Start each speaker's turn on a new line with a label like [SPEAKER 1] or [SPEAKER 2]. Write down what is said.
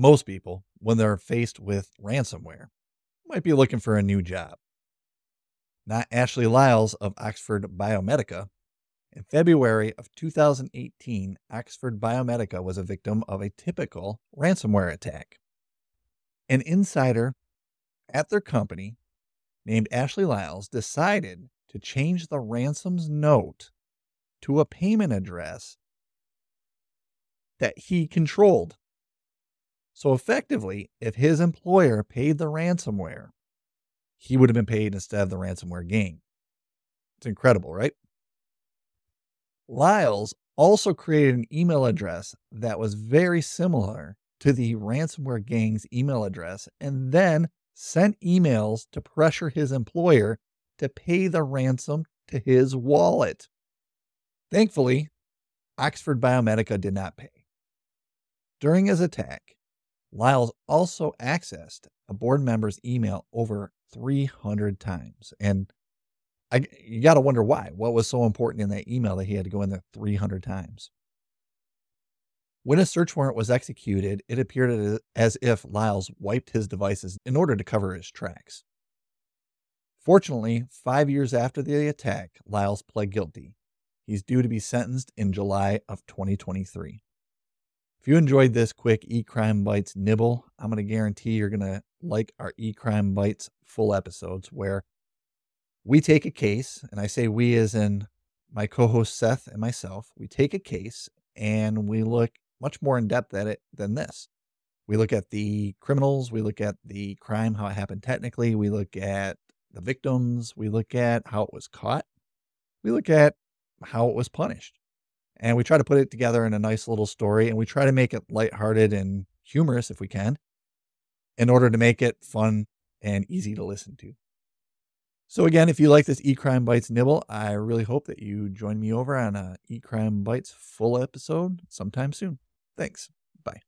[SPEAKER 1] Most people, when they're faced with ransomware, might be looking for a new job. Not Ashley Liles of Oxford Biomedica. In February of 2018, Oxford Biomedica was a victim of a typical ransomware attack. An insider at their company named Ashley Liles decided to change the ransom's note to a payment address that he controlled. So effectively, if his employer paid the ransomware, he would have been paid instead of the ransomware gang. It's incredible, right? Liles also created an email address that was very similar to the ransomware gang's email address and then sent emails to pressure his employer to pay the ransom to his wallet. Thankfully, Oxford Biomedica did not pay. During his attack, Liles also accessed a board member's email over 300 times. And I, you got to wonder why. What was so important in that email that he had to go in there 300 times? When a search warrant was executed, it appeared as if Liles wiped his devices in order to cover his tracks. Fortunately, five years after the attack, Liles pled guilty. He's due to be sentenced in July of 2023. If you enjoyed this quick eCrimeBytes nibble, I'm going to guarantee you're going to like our eCrimeBytes full episodes where we take a case, and I say we as in my co host Seth and myself, we take a case and we look much more in depth at it than this. We look at the criminals, we look at the crime, how it happened technically, we look at the victims, we look at how it was caught, we look at how it was punished. And we try to put it together in a nice little story and we try to make it lighthearted and humorous if we can in order to make it fun and easy to listen to. So again, if you like this eCrimeBytes nibble, I really hope that you join me over on a eCrimeBytes full episode sometime soon. Thanks. Bye.